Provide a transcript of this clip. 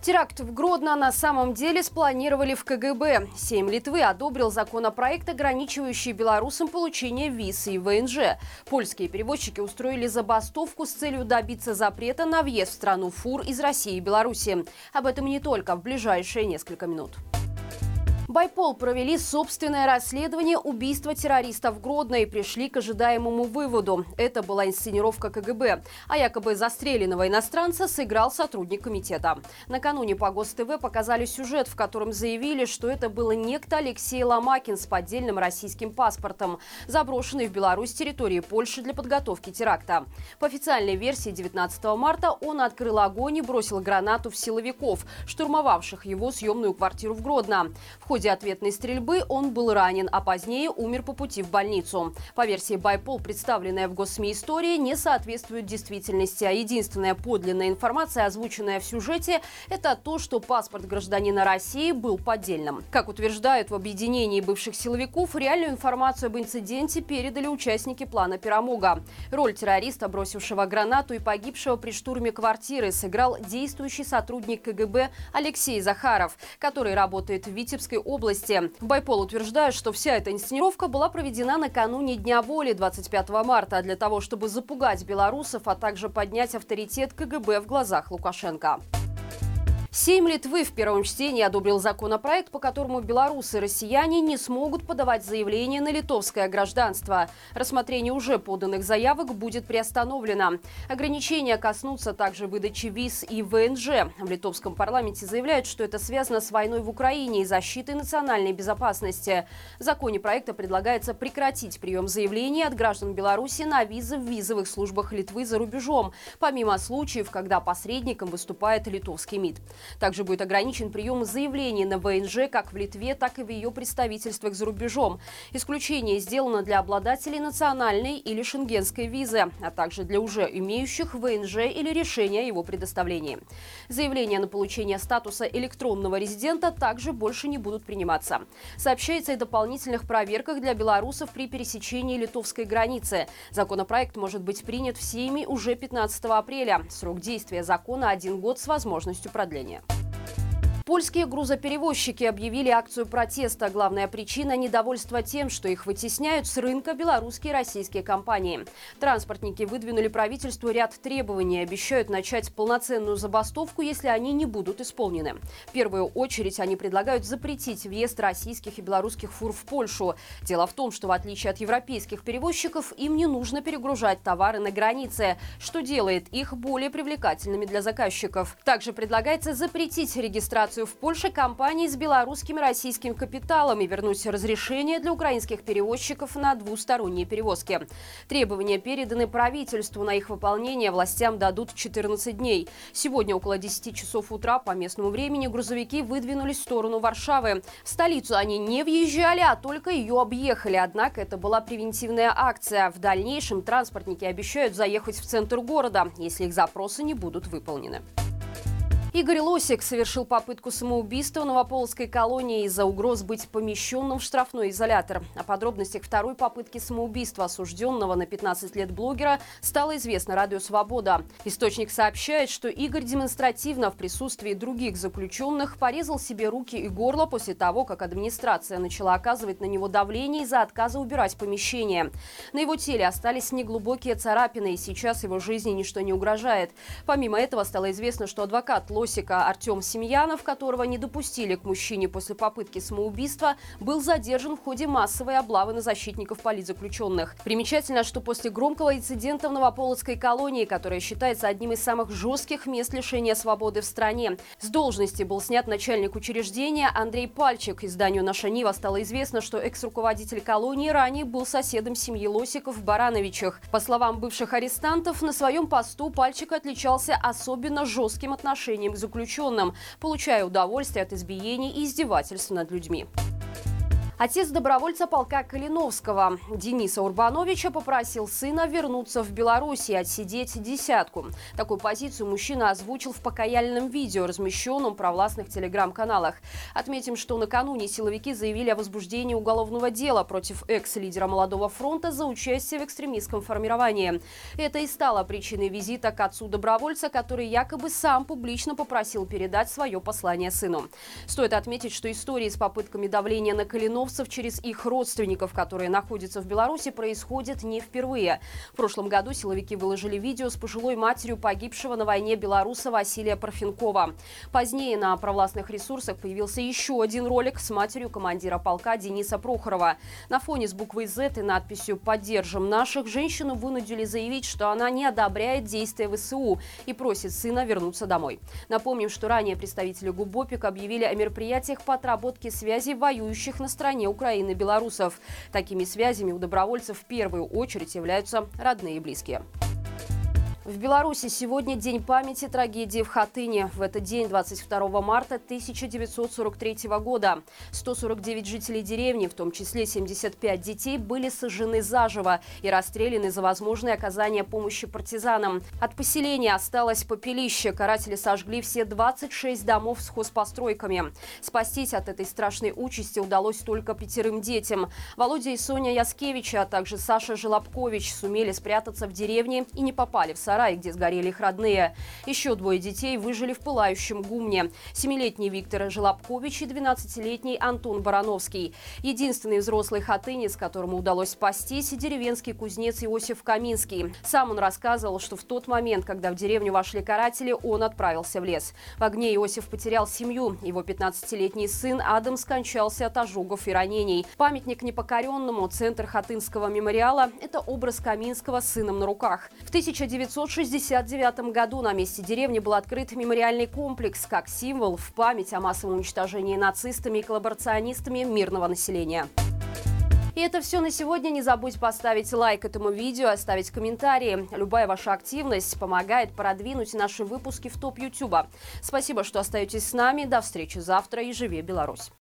Теракт в Гродно на самом деле спланировали в КГБ. Сейм Литвы одобрил законопроект, ограничивающий белорусам получение виз и ВНЖ. Польские перевозчики устроили забастовку с целью добиться запрета на въезд в страну фур из России и Беларуси. Об этом не только в ближайшие несколько минут. Байпол провели собственное расследование убийства террористов в Гродно и пришли к ожидаемому выводу. Это была инсценировка КГБ, а якобы застреленного иностранца сыграл сотрудник комитета. Накануне по ГОСТВ показали сюжет, в котором заявили, что это было некто Алексей Ломакин с поддельным российским паспортом, заброшенный в Беларусь территории Польши для подготовки теракта. По официальной версии 19 марта он открыл огонь и бросил гранату в силовиков, штурмовавших его съемную квартиру в Гродно. В ходе ходе ответной стрельбы он был ранен, а позднее умер по пути в больницу. По версии Байпол, представленная в госсми история, не соответствует действительности, а единственная подлинная информация, озвученная в сюжете, это то, что паспорт гражданина России был поддельным. Как утверждают в объединении бывших силовиков, реальную информацию об инциденте передали участники плана «Пирамога». Роль террориста, бросившего гранату и погибшего при штурме квартиры, сыграл действующий сотрудник КГБ Алексей Захаров, который работает в Витебской области. Байпол утверждает, что вся эта инсценировка была проведена накануне Дня воли 25 марта для того, чтобы запугать белорусов, а также поднять авторитет КГБ в глазах Лукашенко. Сейм Литвы в первом чтении одобрил законопроект, по которому белорусы и россияне не смогут подавать заявление на литовское гражданство. Рассмотрение уже поданных заявок будет приостановлено. Ограничения коснутся также выдачи виз и ВНЖ. В литовском парламенте заявляют, что это связано с войной в Украине и защитой национальной безопасности. В законе проекта предлагается прекратить прием заявлений от граждан Беларуси на визы в визовых службах Литвы за рубежом, помимо случаев, когда посредником выступает литовский МИД. Также будет ограничен прием заявлений на ВНЖ как в Литве, так и в ее представительствах за рубежом. Исключение сделано для обладателей национальной или шенгенской визы, а также для уже имеющих ВНЖ или решения о его предоставлении. Заявления на получение статуса электронного резидента также больше не будут приниматься. Сообщается о дополнительных проверках для белорусов при пересечении литовской границы. Законопроект может быть принят всеми уже 15 апреля. Срок действия закона – один год с возможностью продления. Польские грузоперевозчики объявили акцию протеста. Главная причина – недовольство тем, что их вытесняют с рынка белорусские и российские компании. Транспортники выдвинули правительству ряд требований и обещают начать полноценную забастовку, если они не будут исполнены. В первую очередь они предлагают запретить въезд российских и белорусских фур в Польшу. Дело в том, что в отличие от европейских перевозчиков, им не нужно перегружать товары на границе, что делает их более привлекательными для заказчиков. Также предлагается запретить регистрацию регистрацию в Польше компании с белорусским и российским капиталом и вернуть разрешение для украинских перевозчиков на двусторонние перевозки. Требования переданы правительству. На их выполнение властям дадут 14 дней. Сегодня около 10 часов утра по местному времени грузовики выдвинулись в сторону Варшавы. В столицу они не въезжали, а только ее объехали. Однако это была превентивная акция. В дальнейшем транспортники обещают заехать в центр города, если их запросы не будут выполнены. Игорь Лосик совершил попытку самоубийства в Новополоцкой колонии из-за угроз быть помещенным в штрафной изолятор. О подробностях второй попытки самоубийства осужденного на 15 лет блогера стало известно Радио Свобода. Источник сообщает, что Игорь демонстративно в присутствии других заключенных порезал себе руки и горло после того, как администрация начала оказывать на него давление из-за отказа убирать помещение. На его теле остались неглубокие царапины, и сейчас его жизни ничто не угрожает. Помимо этого стало известно, что адвокат Лосика Артем Семьянов, которого не допустили к мужчине после попытки самоубийства, был задержан в ходе массовой облавы на защитников политзаключенных. Примечательно, что после громкого инцидента в Новополоцкой колонии, которая считается одним из самых жестких мест лишения свободы в стране, с должности был снят начальник учреждения Андрей Пальчик. Изданию «Наша Нива» стало известно, что экс-руководитель колонии ранее был соседом семьи Лосиков в Барановичах. По словам бывших арестантов, на своем посту Пальчик отличался особенно жестким отношением заключенным, получая удовольствие от избиений и издевательств над людьми. Отец добровольца полка Калиновского Дениса Урбановича попросил сына вернуться в Беларусь и отсидеть десятку. Такую позицию мужчина озвучил в покаяльном видео, размещенном в провластных телеграм-каналах. Отметим, что накануне силовики заявили о возбуждении уголовного дела против экс-лидера Молодого фронта за участие в экстремистском формировании. Это и стало причиной визита к отцу добровольца, который якобы сам публично попросил передать свое послание сыну. Стоит отметить, что истории с попытками давления на Калиновского белорусов через их родственников, которые находятся в Беларуси, происходит не впервые. В прошлом году силовики выложили видео с пожилой матерью погибшего на войне белоруса Василия Парфенкова. Позднее на провластных ресурсах появился еще один ролик с матерью командира полка Дениса Прохорова. На фоне с буквой Z и надписью «Поддержим наших» женщину вынудили заявить, что она не одобряет действия ВСУ и просит сына вернуться домой. Напомним, что ранее представители ГУБОПИК объявили о мероприятиях по отработке связей воюющих на стороне стороне Украины белорусов. Такими связями у добровольцев в первую очередь являются родные и близкие. В Беларуси сегодня день памяти трагедии в Хатыне. В этот день, 22 марта 1943 года, 149 жителей деревни, в том числе 75 детей, были сожжены заживо и расстреляны за возможное оказание помощи партизанам. От поселения осталось попелище. Каратели сожгли все 26 домов с хозпостройками. Спастись от этой страшной участи удалось только пятерым детям. Володя и Соня Яскевича, а также Саша Желобкович сумели спрятаться в деревне и не попали в сарай сарай, где сгорели их родные. Еще двое детей выжили в пылающем гумне. Семилетний Виктор Желобкович и 12-летний Антон Барановский. Единственный взрослый хатынец, которому удалось спастись, деревенский кузнец Иосиф Каминский. Сам он рассказывал, что в тот момент, когда в деревню вошли каратели, он отправился в лес. В огне Иосиф потерял семью. Его 15-летний сын Адам скончался от ожогов и ранений. Памятник непокоренному, центр Хатынского мемориала – это образ Каминского с сыном на руках. В 1900 1969 году на месте деревни был открыт мемориальный комплекс как символ в память о массовом уничтожении нацистами и коллаборационистами мирного населения. И это все на сегодня. Не забудь поставить лайк этому видео, оставить комментарии. Любая ваша активность помогает продвинуть наши выпуски в топ Ютуба. Спасибо, что остаетесь с нами. До встречи завтра и живи Беларусь!